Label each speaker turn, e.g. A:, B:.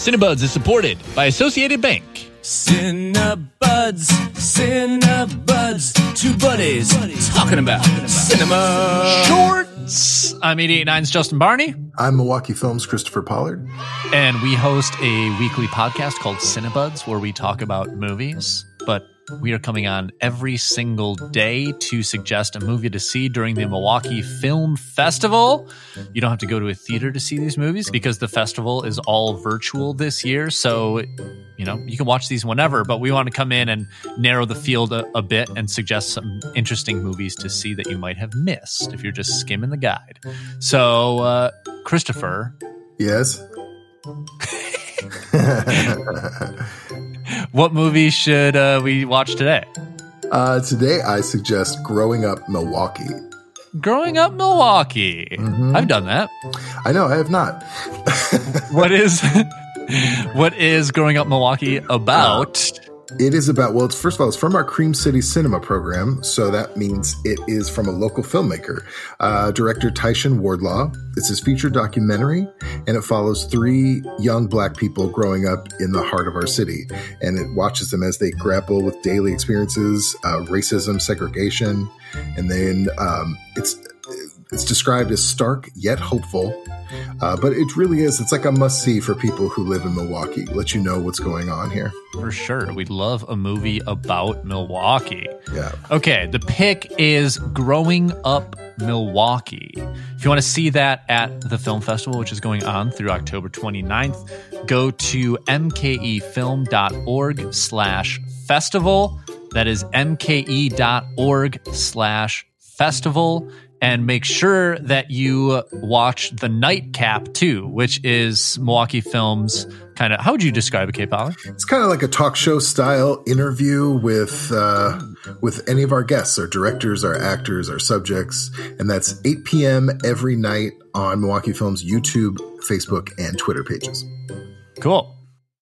A: Cinebuds is supported by Associated Bank.
B: Cinebuds, Cinebuds, two buddies talking about cinema.
A: Shorts. I'm 889's Justin Barney,
C: I'm Milwaukee Films Christopher Pollard.
A: and we host a weekly podcast called Cinebuds where we talk about movies. But we are coming on every single day to suggest a movie to see during the Milwaukee Film Festival. You don't have to go to a theater to see these movies because the festival is all virtual this year. So, you know, you can watch these whenever, but we want to come in and narrow the field a, a bit and suggest some interesting movies to see that you might have missed if you're just skimming the guide. So, uh, Christopher,
C: Yes.
A: what movie should uh, we watch today?
C: uh, today, I suggest Growing Up Milwaukee.
A: Growing Up Milwaukee.
C: Mhm.
A: I've done that.
C: I know, I have not.
A: What is what is Growing Up Milwaukee about?
C: It is about, well, it's first of all, it's from our Cream City Cinema program. So that means it is from a local filmmaker, uh, director Tyshun Wardlaw. It's his feature documentary, and it follows three young black people growing up in the heart of our city. And it watches them as they grapple with daily experiences, uh, racism, segregation. And then um, it's, it's described as stark yet hopeful. Uh, but it really is. It's like a must see for people who live in Milwaukee. Let you know what's going on here.
A: For sure. We'd love a movie about Milwaukee.
C: Yeah.
A: Okay, the pick is Growing Up Milwaukee. If you want to see that at the film festival, which is going on through October 29th, go to mkefilm.org slash festival. That is mke.org slash festival. And make sure that you watch The Nightcap too, which is Milwaukee Films kind of, how would you describe it, K. Pollard?
C: It's kind of like a talk show style interview with uh, with any of our guests, our directors, our actors, our subjects, and that's 8 p.m. every night on Milwaukee Films YouTube, Facebook, and Twitter pages.
A: Cool.